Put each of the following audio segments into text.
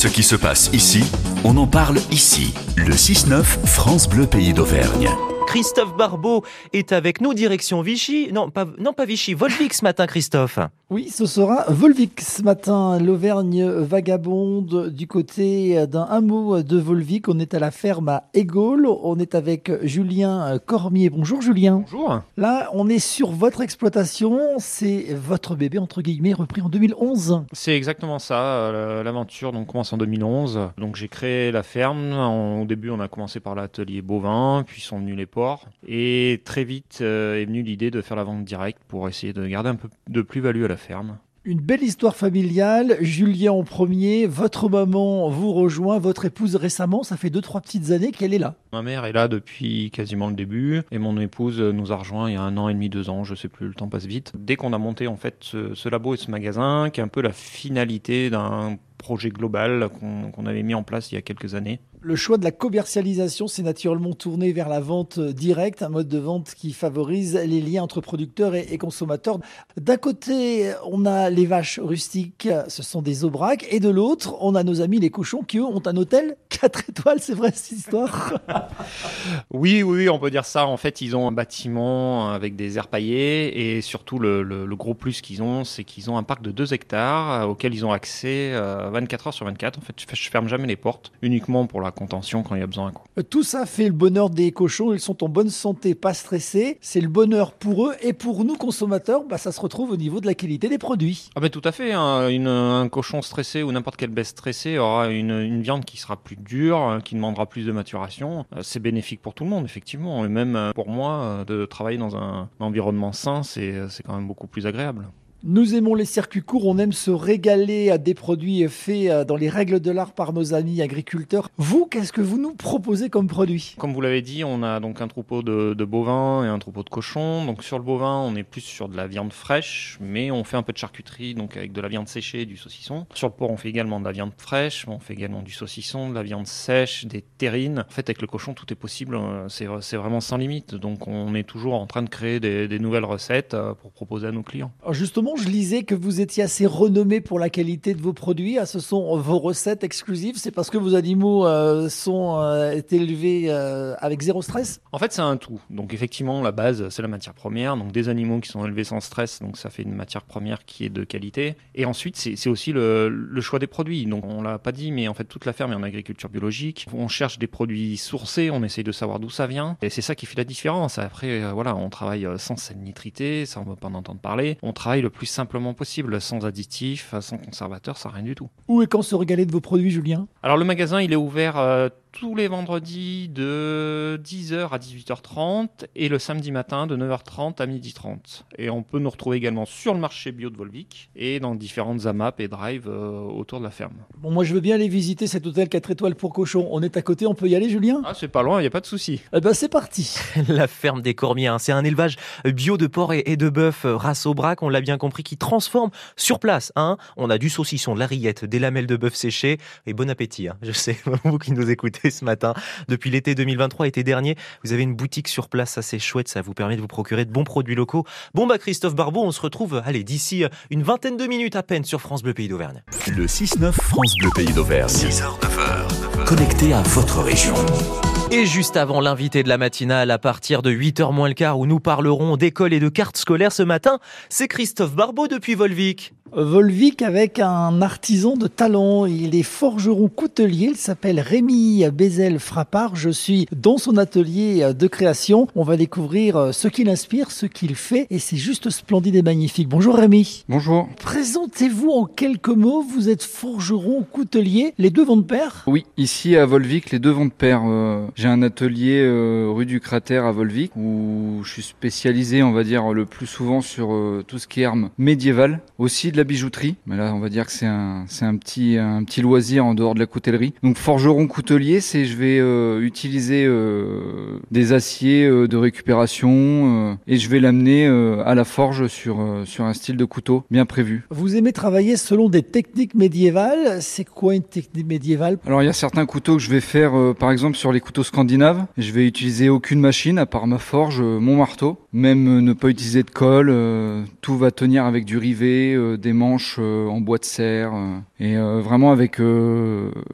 Ce qui se passe ici, on en parle ici. Le 6-9 France Bleu Pays d'Auvergne. Christophe Barbeau est avec nous, direction Vichy. Non, pas, non, pas Vichy, Volvic ce matin, Christophe. Oui, ce sera Volvic ce matin, l'Auvergne vagabonde du côté d'un hameau de Volvic. On est à la ferme à Égole. On est avec Julien Cormier. Bonjour Julien. Bonjour. Là, on est sur votre exploitation. C'est votre bébé, entre guillemets, repris en 2011. C'est exactement ça. euh, L'aventure donc, commence en 2011. Donc j'ai créé la ferme. En- au début, on a commencé par l'atelier bovin, puis sont venus les porcs. Et très vite euh, est venue l'idée de faire la vente directe pour essayer de garder un peu de plus-value à la ferme. Une belle histoire familiale. Julien en premier. Votre maman vous rejoint. Votre épouse récemment. Ça fait deux, trois petites années qu'elle est là. Ma mère est là depuis quasiment le début et mon épouse nous a rejoint il y a un an et demi, deux ans, je sais plus, le temps passe vite. Dès qu'on a monté en fait ce, ce labo et ce magasin, qui est un peu la finalité d'un projet global qu'on qu'on avait mis en place il y a quelques années. Le choix de la commercialisation s'est naturellement tourné vers la vente directe, un mode de vente qui favorise les liens entre producteurs et, consommateurs. D'un côté, on a les vaches rustiques, ce sont des aubracs, et de l'autre, on a nos amis les cochons qui, eux, ont un hôtel 4 étoiles, c'est vrai cette histoire? Oui, oui, on peut dire ça. En fait, ils ont un bâtiment avec des aires paillées et surtout le, gros plus qu'ils ont, c'est qu'ils ont un parc de 2 hectares euh, auquel ils ont accès euh, 24 heures sur 24. En fait, je ferme jamais les portes, uniquement pour la contention quand il y a besoin. quoi. Tout ça fait le bonheur des cochons, ils sont en bonne santé, pas stressés, c'est le bonheur pour eux, et pour nous consommateurs, bah, ça se retrouve au niveau de la qualité des produits. Ah ben tout à fait. hein. Une- un cochon stressé ou n'importe quelle bête stressée aura une, une viande qui sera plus dure, euh, qui demandera plus de maturation. Euh, C'est bénéfique pour tout le monde, effectivement. Et même euh, pour moi, euh, de travailler dans un environnement sain, c'est c'est quand même beaucoup plus agréable. Nous aimons les circuits courts, on aime se régaler à des produits faits euh, dans les règles de l'art par nos amis agriculteurs. Vous, qu'est-ce que vous nous proposez comme produit? Comme vous l'avez dit, on a donc un troupeau de, de bovins et un troupeau de cochons. Donc sur le bovin, on est plus sur de la viande fraîche, mais on fait un peu de charcuterie, donc avec de la viande séchée et du saucisson. Sur le porc, on fait également de la viande fraîche, on fait également du saucisson, de la viande sèche, des terrines. En fait, avec le cochon, tout est possible. euh, C'est vraiment sans limite. Donc on est toujours en train de créer des, des nouvelles recettes euh, pour proposer à nos clients. Alors justement, je lisais que vous étiez assez renommé pour la qualité de vos produits? Ah, ce sont vos recettes exclusives? C'est parce que vos animaux euh, sont euh, élevés euh, avec zéro stress? En fait, c'est un tout. Donc, effectivement, la base, c'est la matière première. Donc, des animaux qui sont élevés sans stress. Donc, ça fait une matière première qui est de qualité. Et ensuite, c'est aussi le, choix des produits. Donc, on l'a pas dit, mais en fait, toute la ferme est en agriculture biologique. On cherche des produits sourcés. On essaye de savoir d'où ça vient. Et c'est ça qui fait la différence. Après, euh, voilà, on travaille euh, sans sel nitrité. Ça, on va pas en entendre parler. On travaille le plus simplement possible, sans additifs, sans conservateurs, sans rien du tout. Où et quand se régaler de vos produits, Julien? Alors le magasin, il est ouvert euh, tous les vendredis de 10h à 18h30 et le samedi matin de 9h30 à 12h30. Et on peut nous retrouver également sur le marché bio de Volvic et dans différentes AMAP et drive euh, autour de la ferme. Bon, moi, je veux bien aller visiter cet hôtel 4 étoiles pour cochons. On est à côté, on peut y aller, Julien? Ah, c'est pas loin, il n'y a pas de souci. Eh ben, c'est parti. La ferme des Cormiers, hein. c'est un élevage bio de porc et et de bœuf euh, race Aubrac, on l'a bien compris, qui transforme sur place. Hein. On a du saucisson, de la rillette, des lamelles de bœuf séchées et bon appétit. hein. Je sais, vous qui nous écoutez ce matin, depuis l'été 2023, été dernier, vous avez une boutique sur place assez chouette, ça vous permet de vous procurer de bons produits locaux. Bon bah Christophe Barbeau, on se retrouve, allez, d'ici euh, une vingtaine de minutes à peine sur France Bleu Pays d'Auvergne. Le 6-9 France Bleu Pays d'Auvergne. 6h, 9h. Connecté à votre région. Et juste avant l'invité de la matinale, à partir de 8h moins le quart, où nous parlerons d'école et de cartes scolaires ce matin, c'est Christophe Barbeau depuis Volvic. Volvic avec un artisan de talent. Il est forgeron coutelier. Il s'appelle Rémi Bézel Frappard. Je suis dans son atelier de création. On va découvrir ce qu'il inspire, ce qu'il fait. Et c'est juste splendide et magnifique. Bonjour Rémi. Bonjour. Présentez-vous en quelques mots. Vous êtes forgeron coutelier. Les deux vont de pair? Oui, ici à Volvic, les deux vont de pair. Euh, J'ai un atelier euh, rue du Cratère à Volvic où je suis spécialisé, on va dire, le plus souvent sur euh, tout ce qui est armes médiévales, aussi de la bijouterie. Mais là, on va dire que c'est un, c'est un petit, un petit loisir en dehors de la coutellerie. Donc forgeron coutelier, c'est je vais euh, utiliser des aciers de récupération et je vais l'amener à la forge sur, sur un style de couteau bien prévu. Vous aimez travailler selon des techniques médiévales? C'est quoi une technique médiévale? Alors il y a certains couteaux que je vais faire, par exemple sur les couteaux scandinave. Je vais utiliser aucune machine à part ma forge, mon marteau. Même ne pas utiliser de colle. tout va tenir avec du rivet, des manches en bois de serre. et vraiment avec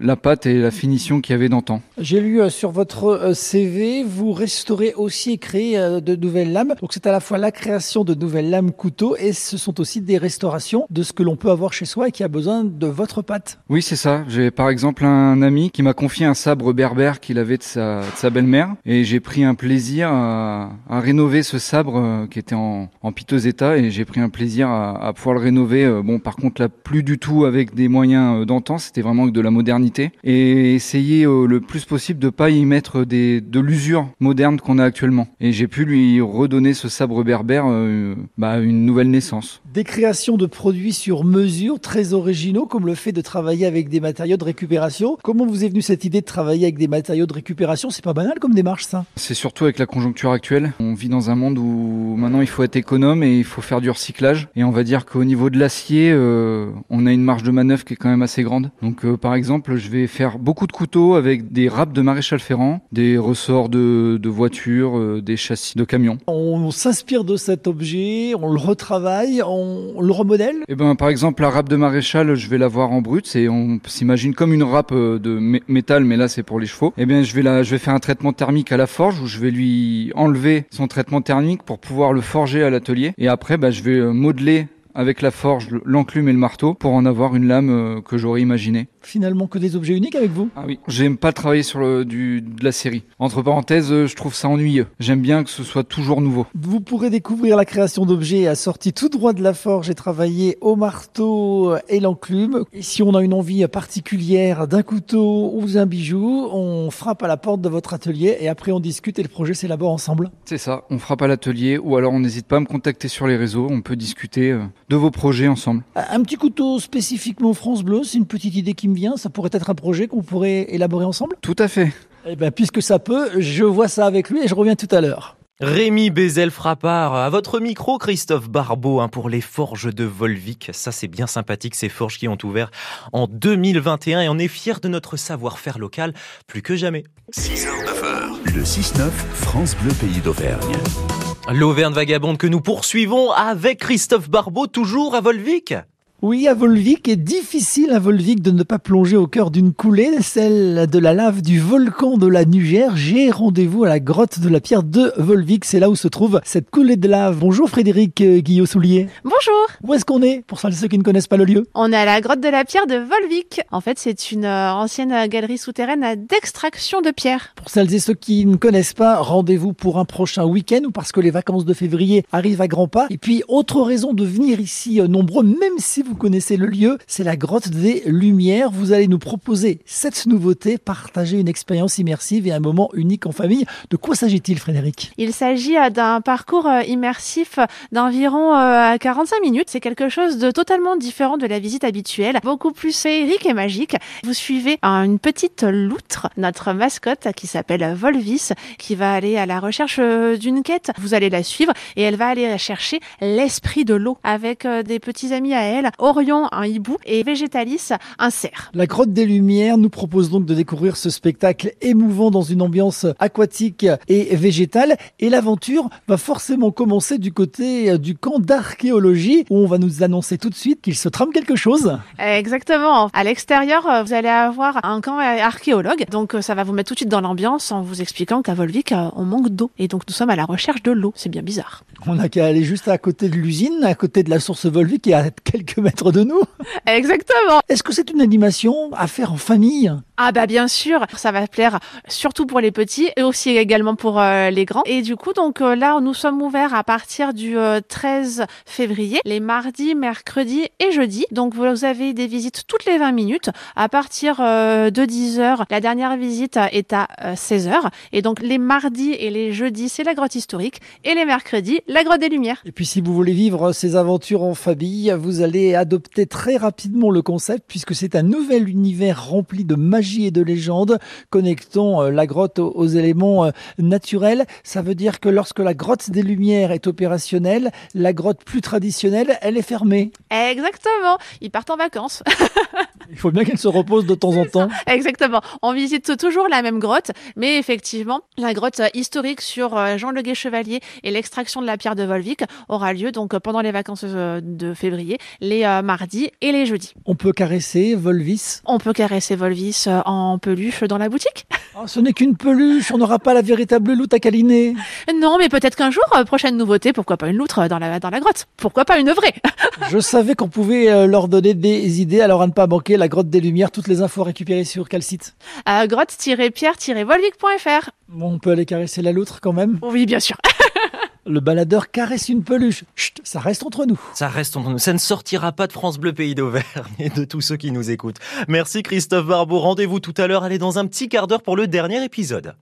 la pâte et la finition qu'il y avait d'antan. J'ai lu sur votre CV, vous restaurez aussi et créez de nouvelles lames. Donc c'est à la fois la création de nouvelles lames couteaux et ce sont aussi des restaurations de ce que l'on peut avoir chez soi et qui a besoin de votre pâte. Oui, c'est ça. J'ai par exemple un ami qui m'a confié un sabre berbère qu'il avait de sa, belle-mère et j'ai pris un plaisir à, rénover ce sabre euh, qui était en, piteux état et j'ai pris un plaisir à, pouvoir le rénover. Euh, bon, par contre, là, plus du tout avec des moyens euh, d'antan, c'était vraiment de la modernité et essayer le plus possible de pas y mettre des, de l'usure moderne qu'on a actuellement. Et j'ai pu lui redonner ce sabre berbère bah, une nouvelle naissance. Des créations de produits sur mesure très originaux comme le fait de travailler avec des matériaux de récupération. Comment vous est venue cette idée de travailler avec des matériaux de récupération? C'est pas banal comme démarche ça C'est surtout avec la conjoncture actuelle. On vit dans un monde où maintenant il faut être économe et il faut faire du recyclage. Et on va dire qu'au niveau de l'acier, euh, on a une marge de manœuvre qui est quand même assez grande. Donc euh, par exemple, je vais faire beaucoup de couteaux avec des râpes de maréchal ferrand, des ressorts de, de voitures, euh, des châssis de camions. On s'inspire de cet objet, on le retravaille, on le remodèle? Eh ben par exemple, la râpe de maréchal, je vais la voir en brut, c'est on s'imagine comme une râpe de métal, mais là c'est pour les chevaux. Eh bien je vais la, je vais faire un traitement thermique à la forge où je vais lui enlever son traitement thermique pour pouvoir le forger à l'atelier. Et après, bah, je vais modeler avec la forge, l'enclume et le marteau pour en avoir une lame euh, que j'aurais imaginée finalement que des objets uniques avec vous? Ah oui, j'aime pas travailler sur le, du, de la série. Entre parenthèses, je trouve ça ennuyeux. J'aime bien que ce soit toujours nouveau. Vous pourrez découvrir la création d'objets assortis tout droit de la forge et travailler au marteau et l'enclume. Et si on a une envie particulière d'un couteau ou d'un bijou, on frappe à la porte de votre atelier et après on discute et le projet s'élabore ensemble. C'est ça, on frappe à l'atelier ou alors on n'hésite pas à me contacter sur les réseaux, on peut discuter euh, de vos projets ensemble. Un petit couteau spécifiquement France Bleu, c'est une petite idée qui vient, ça pourrait être un projet qu'on pourrait élaborer ensemble? Tout à fait. Eh bien, puisque ça peut, je vois ça avec lui et je reviens tout à l'heure. Rémi Bézel Frappard, à votre micro, Christophe Barbeau, hein, pour les forges de Volvic. Ça, c'est bien sympathique, ces forges qui ont ouvert en 2021 et on est fiers de notre savoir-faire local plus que jamais. 6h, 9h. Le 6-9, France Bleu Pays d'Auvergne. L'Auvergne vagabonde que nous poursuivons avec Christophe Barbeau, toujours à Volvic. Oui, à Volvic, est difficile à Volvic de ne pas plonger au cœur d'une coulée, celle de la lave du volcan de la Nugère. J'ai rendez-vous à la grotte de la pierre de Volvic, c'est là où se trouve cette coulée de lave. Bonjour Frédéric euh, Guillot-Soulier. Bonjour. Où est-ce qu'on est, pour ceux qui ne connaissent pas le lieu? On est à la grotte de la pierre de Volvic. En fait, c'est une euh, ancienne galerie souterraine d'extraction de pierre. Pour celles et ceux qui ne connaissent pas, rendez-vous pour un prochain week-end ou parce que les vacances de février arrivent à grands pas. Et puis, autre raison de venir ici euh, nombreux, même si vous vous connaissez le lieu, c'est la grotte des Lumières. Vous allez nous proposer cette nouveauté, partager une expérience immersive et un moment unique en famille. De quoi s'agit-il, Frédéric? Il s'agit euh, d'un parcours euh, immersif d'environ 45 euh, minutes. C'est quelque chose de totalement différent de la visite habituelle, beaucoup plus féerique et magique. Vous suivez une petite loutre, notre mascotte qui s'appelle Volvis, qui va aller à la recherche d'une quête. Vous allez la suivre et elle va aller chercher l'esprit de l'eau avec des petits amis à elle Orion, un hibou, et Végétalis, un cerf. La Grotte des Lumières nous propose donc de découvrir ce spectacle émouvant dans une ambiance aquatique et végétale. Et l'aventure va forcément commencer du côté du camp d'archéologie, où on va nous annoncer tout de suite qu'il se trame quelque chose. Exactement. À l'extérieur, vous allez avoir un camp archéologue. Donc ça va vous mettre tout de suite dans l'ambiance en vous expliquant qu'à Volvic, on manque d'eau. Et donc nous sommes à la recherche de l'eau. C'est bien bizarre. On n'a qu'à aller juste à côté de l'usine, à côté de la source Volvic et à quelques mètres de nous. Exactement. Est-ce que c'est une animation à faire en famille? Ah bah bien sûr, ça va plaire surtout pour les petits et aussi également pour euh, les grands. Et du coup, donc euh, là, nous sommes ouverts à partir du 13 euh, février, les mardis, mercredis et jeudis. Donc vous avez des visites toutes les 20 minutes à partir de 10h. La dernière visite est à 16h. Et donc les mardis et les jeudis, c'est la grotte historique et les mercredis, la grotte des Lumières. Et puis si vous voulez vivre ces aventures en famille, vous allez adopter très rapidement le concept puisque c'est un nouvel univers rempli de magie et de légendes connectant euh, la grotte aux, éléments euh, naturels. Ça veut dire que lorsque la grotte des Lumières est opérationnelle, la grotte plus traditionnelle, elle est fermée. Exactement. Ils partent en vacances. Il faut bien qu'elle se repose de temps en temps. Exactement. On visite toujours la même grotte, mais effectivement, la grotte historique sur euh, Jean Le Chevalier et l'extraction de la pierre de Volvic aura lieu donc pendant les vacances euh, de février, les euh, mardis et les jeudis. On peut caresser Volvis On peut caresser Volvis en peluche dans la boutique? Oh, Ce n'est qu'une peluche, on n'aura pas la véritable loutre à câliner. Non, mais peut-être qu'un jour, prochaine nouveauté, pourquoi pas une loutre dans la, dans la grotte Pourquoi pas une vraie Je savais qu'on pouvait leur donner des idées, alors à ne pas manquer la grotte des Lumières. Toutes les infos récupérées sur quel site? Euh, Grotte-pierre-volvic.fr. on peut aller caresser la loutre quand même Oui, bien sûr. Le baladeur caresse une peluche. Chut, ça reste entre nous. Ça reste entre nous. Ça ne sortira pas de France Bleu Pays d'Auvergne et de tous ceux qui nous écoutent. Merci Christophe Barbeau. Rendez-vous tout à l'heure. Allez dans un petit quart d'heure pour le dernier épisode.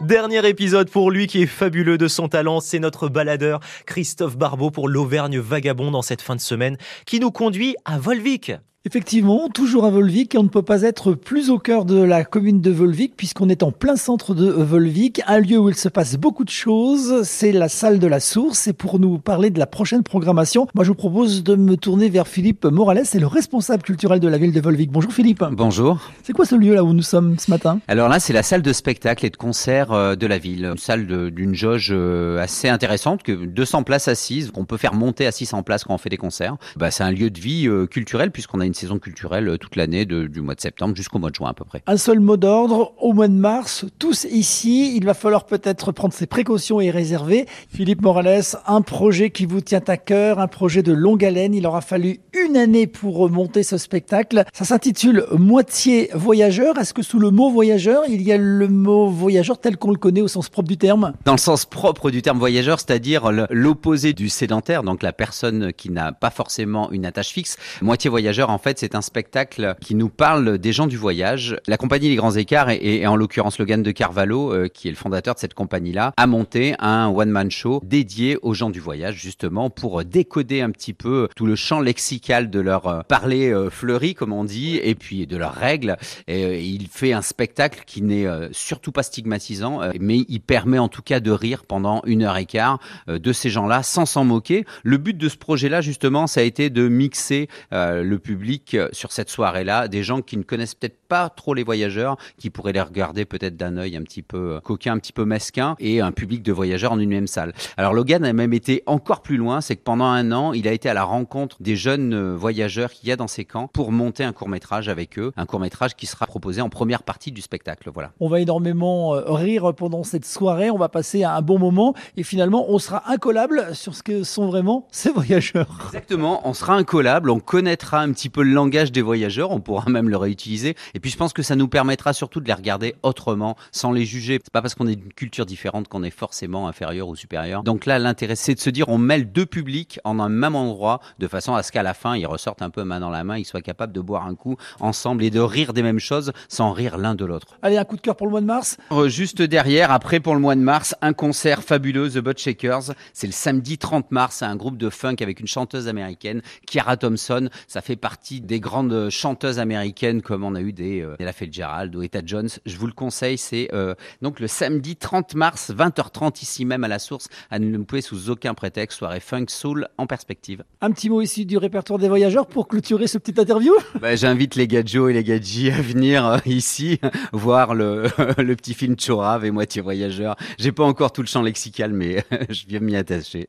Dernier épisode pour lui qui est fabuleux de son talent, c'est notre baladeur Christophe Barbeau pour l'Auvergne Vagabond dans cette fin de semaine qui nous conduit à Volvic. Effectivement, toujours à Volvic, et on ne peut pas être plus au cœur de la commune de Volvic, puisqu'on est en plein centre de Volvic, un lieu où il se passe beaucoup de choses. C'est la salle de la source, et pour nous parler de la prochaine programmation, moi je vous propose de me tourner vers Philippe Morales, c'est le responsable culturel de la ville de Volvic. Bonjour Philippe. Bonjour. C'est quoi ce lieu là où nous sommes ce matin? Alors là, c'est la salle de spectacle et de concert euh, de la ville. Une salle d'une jauge euh, assez intéressante, que 200 places assises, qu'on peut faire monter à 600 places quand on fait des concerts. Bah, c'est un lieu de vie euh, culturel, puisqu'on a une saison culturelle euh, toute l'année, du mois de septembre jusqu'au mois de juin à peu près. Un seul mot d'ordre, au mois de mars, tous ici, il va falloir peut-être prendre ses précautions et réserver. Philippe Morales, un projet qui vous tient à cœur, un projet de longue haleine, il aura fallu une année pour monter ce spectacle. Ça s'intitule Moitié voyageur. Est-ce que sous le mot voyageur, il y a le mot voyageur tel qu'on le connaît au sens propre du terme? Dans le sens propre du terme voyageur, c'est-à-dire l'opposé du sédentaire, donc la personne qui n'a pas forcément une attache fixe. Moitié voyageur, en fait, c'est un spectacle qui nous parle des gens du voyage. La compagnie Les Grands Écarts, et, en l'occurrence Logan de Carvalho, euh, qui est le fondateur de cette compagnie-là, a monté un one-man show dédié aux gens du voyage, justement, pour décoder un petit peu tout le champ lexical de leur euh, parler euh, fleuri, comme on dit, et puis de leurs règles. Et, il fait un spectacle qui n'est surtout pas stigmatisant, mais il permet en tout cas de rire pendant une heure et quart de ces gens-là sans s'en moquer. Le but de ce projet-là, justement, ça a été de mixer le public sur cette soirée-là des gens qui ne connaissent peut-être pas trop les voyageurs, qui pourraient les regarder peut-être d'un œil un petit peu euh, coquin, un petit peu mesquin, et un public de voyageurs en une même salle. Alors Logan a même été encore plus loin, c'est que pendant un an, il a été à la rencontre des jeunes voyageurs qu'il y a dans ces camps pour monter un court métrage avec eux, un court métrage qui sera proposé en première partie du spectacle. Voilà. On va énormément euh, rire pendant cette soirée, on va passer un bon moment, et finalement on sera incollable sur ce que sont vraiment ces voyageurs. Exactement, on sera incollable, on connaîtra un petit peu le langage des voyageurs, on pourra même le réutiliser. Et puis je pense que ça nous permettra surtout de les regarder autrement, sans les juger. C'est pas parce qu'on est d'une culture différente qu'on est forcément inférieur ou supérieur. Donc là, l'intérêt, c'est de se dire, on mêle deux publics en un même endroit, de façon à ce qu'à la fin, ils ressortent un peu main dans la main, ils soient capables de boire un coup ensemble et de rire des mêmes choses sans rire l'un de l'autre. Allez, un coup de cœur pour le mois de mars? Euh, juste derrière, après pour le mois de mars, un concert fabuleux, The Butt Shakers. C'est le samedi 30 mars, c'est un groupe de funk avec une chanteuse américaine, Kiara Thompson. Ça fait partie des grandes chanteuses américaines comme on a eu des euh, Ella Fitzgerald ou Etta Jones. Je vous le conseille, c'est euh, donc le samedi 30 mars, 20h30 ici même à la source. À ne pouvez sous aucun prétexte, soirée funk soul en perspective. Un petit mot ici du répertoire des voyageurs pour clôturer ce petit interview? Bah, J'invite les gadjos et les gadjis à venir euh, ici voir le, le petit film Chorav et Moitié voyageur. J'ai pas encore tout le champ lexical, mais je viens m'y attacher.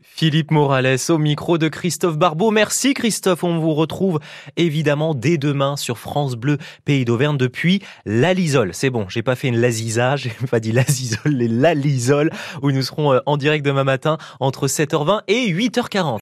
Philippe Morales au micro de Christophe Barbeau. Merci Christophe, on vous retrouve évidemment dès demain sur France Bleu Pays d'Auvergne depuis l'Alisole. C'est bon, j'ai pas fait une lazisa, j'ai pas dit l'Azisole, les l'Alisole où nous serons euh, en direct demain matin entre 7h20 et 8h40.